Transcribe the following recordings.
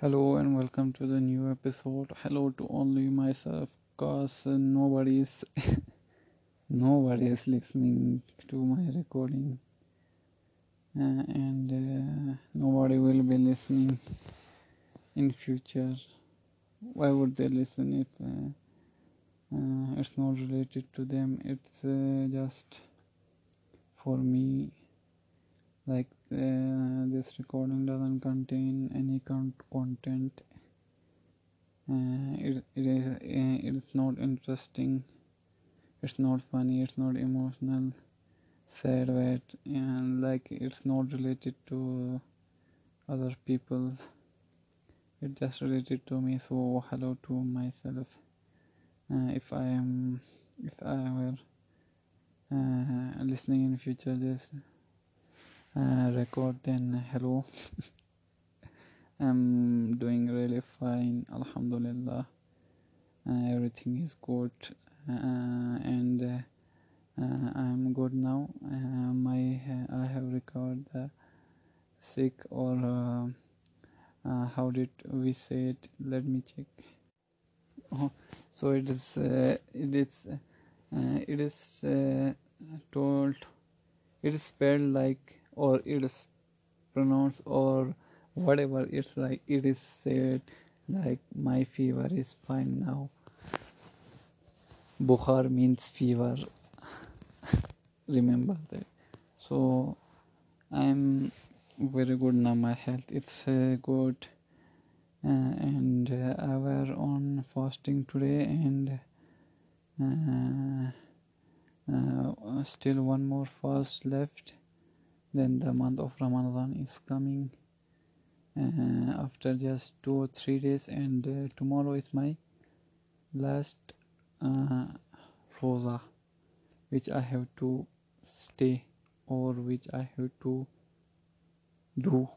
Hello and welcome to the new episode. Hello to only myself, cause uh, nobody is nobody is listening to my recording, uh, and uh, nobody will be listening in future. Why would they listen if uh, uh, it's not related to them? It's uh, just for me. Like uh, this recording doesn't contain any con- content. Uh, it it is uh, it's not interesting. It's not funny. It's not emotional. Sad, wet, and like it's not related to other people. It's just related to me. So hello to myself. Uh, if I am, if I were uh, listening in future, this uh, record then hello. I'm doing really fine alhamdulillah. Uh, everything is good uh, and uh, i'm good now. My i have recovered the sick or how did we say it? Let me check. Oh, so it is it is it is told it is spelled like or it is pronounced or whatever it's like it is said like my fever is fine now. Bukhar means fever. Remember that. So i'm very good now my health it's uh, good uh, and uh, i were on fasting today and uh, uh, still one more fast left then the month of Ramadan is coming uh, after just two or three days and uh, tomorrow is my last uh, rosa which I have to stay or which I have to do.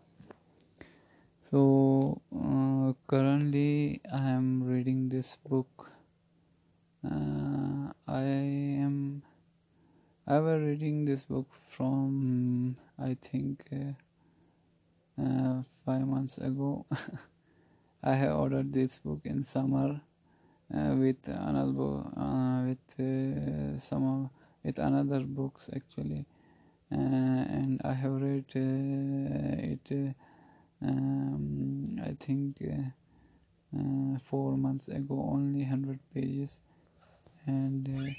So uh, currently I am reading this book. Uh, I am I was reading this book from I think uh, uh, five months ago. I have ordered this book in summer uh, with another book, uh, with uh, some with another books actually, uh, and I have read it. Um, I think four months ago, only hundred pages, and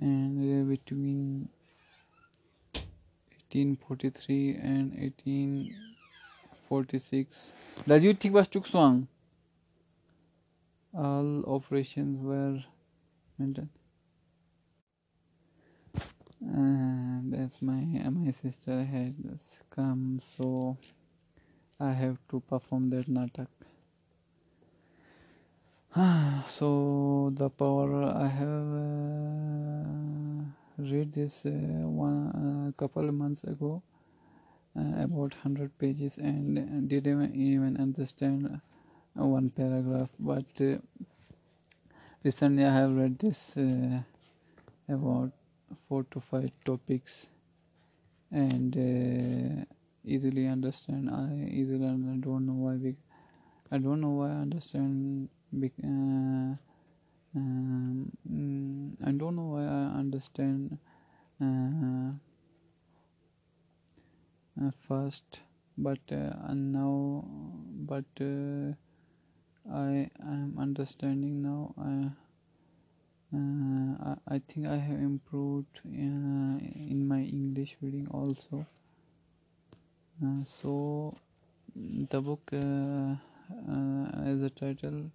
and between 1843 and 1846 Lajutik was Tukswang all operations were maintained. Uh, that's my my sister had come so I have to perform that natak so the power I have uh, read this uh, one uh, couple months ago uh, about 100 pages and didn't even understand one paragraph. But uh, recently I have read this uh, about four to five topics. And easily understand I easily don't know why we, I don't know why I understand uh, um, I don't know why I understand uh, uh, first but uh, now but uh, I am understanding now uh, I, I think I have improved in my English reading also. So the book as a title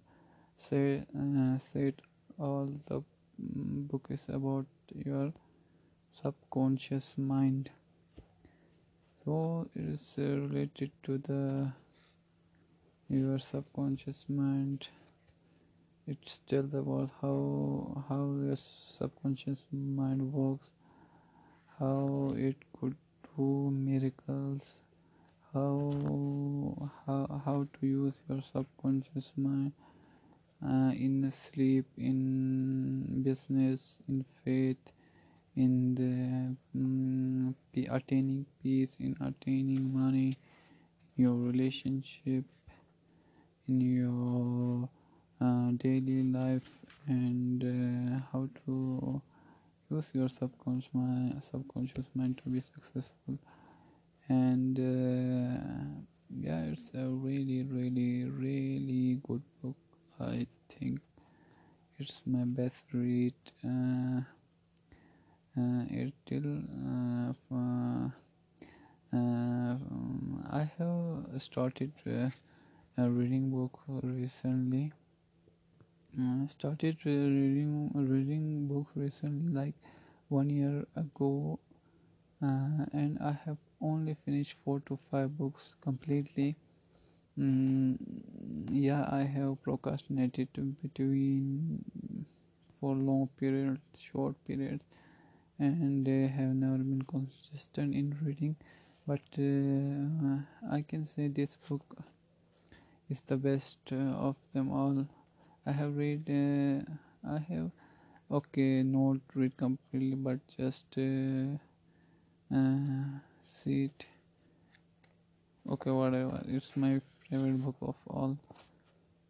say uh, said all the book is about your subconscious mind. So it is uh, related to the your subconscious mind. It tells about how how your subconscious mind works how it could do miracles how how, how to use your subconscious mind uh, in sleep in business in faith in the um, attaining peace in attaining money your relationship in your uh, daily life and uh, how to use your subconscious mind, subconscious mind to be successful. And uh, yeah it's a really really really good book. I think. It's my best read uh, uh, it uh, uh, um, i have started uh, reading book recently. I started reading reading books recently like one year ago. Uh, and I have only finished four to five books completely. Mm, yeah I have procrastinated between for long periods short periods and uh, have never been consistent in reading. But uh, I can say this book is the best uh, of them all. I have read uh, I have okay not read completely but just uh, uh, see it. Okay whatever. It's my favorite book of all.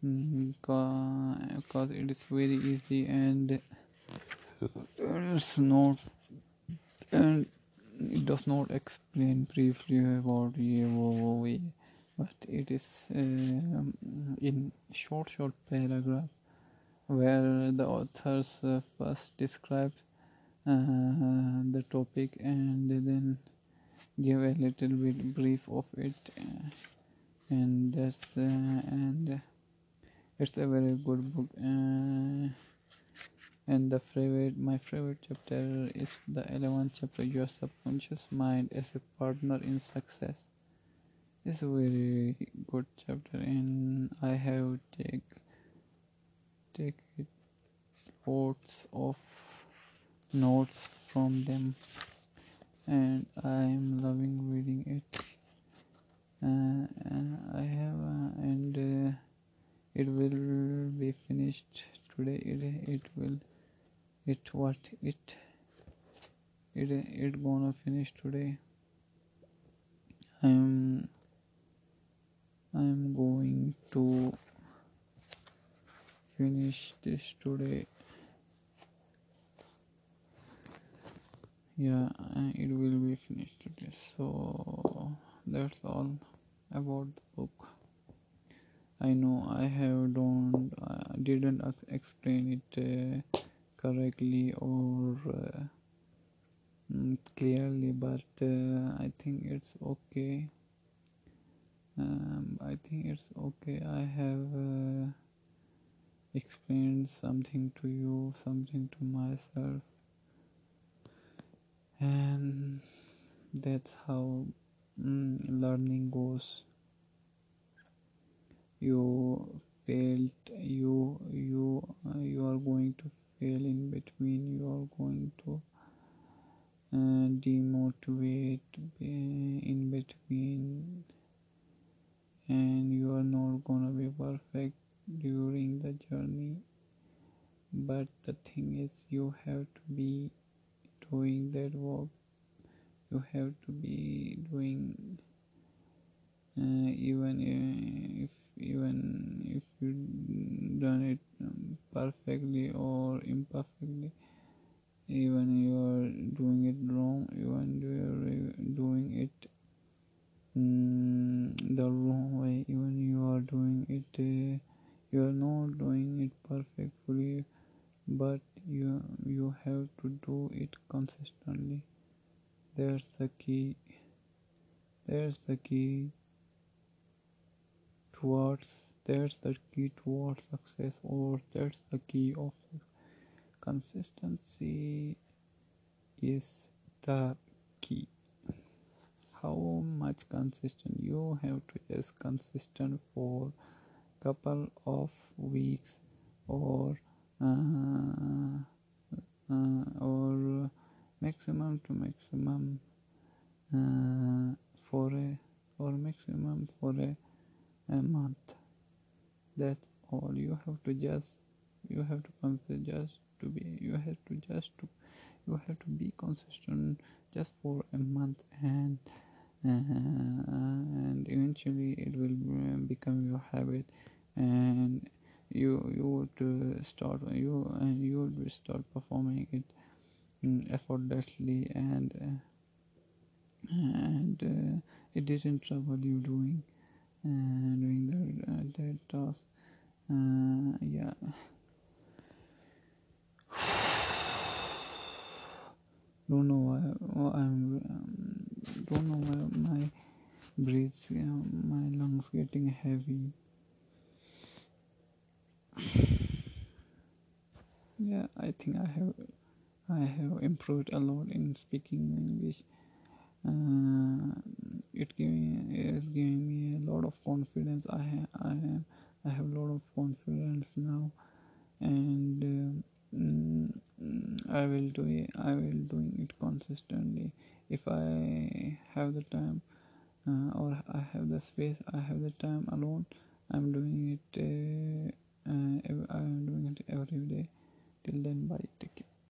Because it is very easy and it's not and it does not explain briefly about the but it is uh, in short short paragraph where the authors uh, first describe uh, the topic and then give a little bit brief of it and that's and it's a very good book. Uh, and the favorite my favorite chapter is the 11th chapter your subconscious mind as a partner in success. It's a very good chapter and i have take take it of notes from them. And i am loving reading it i have uh, and uh, it will be finished today. It, it will it what? It it it gonna finish today. I'm I'm going to finish this today. Yeah it will be finished today. So that's all about the book. I know I have don't uh, didn't explain it uh, correctly or uh, mm, clearly but uh, I think it's okay. Um, I think it's okay. I have uh, explained something to you, something to myself, and that's how learning goes. You failed. You you uh, you are going to fail in between. You are going to uh, demotivate in between and you are not gonna be perfect during the journey but the thing is you have to be doing that work you have to be doing uh, even if even if you done it um, perfectly or imperfectly even you are doing it wrong even you are doing it mm, the wrong way even you are doing it uh, you are not doing it perfectly but you you have to do it consistently that's the key. There's the key towards There's the key towards success or there's the key of consistency is the key. How much consistent? You have to just consistent for couple of weeks or uh, uh, or maximum to maximum uh, for a or maximum for a, a month. That's all. You have to just you have to consider just to be you have to just to you have to be consistent just for a month and uh, and eventually it will uh, become your habit and you you would uh, start you and you would start performing it effortlessly and uh, and uh, it didn't trouble you doing uh, doing uh, that task. Uh, yeah. Don't know why, I'm um, don't know why my breaths my lungs getting heavy. Yeah I think I have I have improved a lot in speaking English. Uh, it giving it giving me a lot of confidence. I have I have I have a lot of confidence now. And uh, mm, I will do it I will doing it consistently. If I have the time uh, or I have the space I have the time alone I'm doing it uh, uh, I'm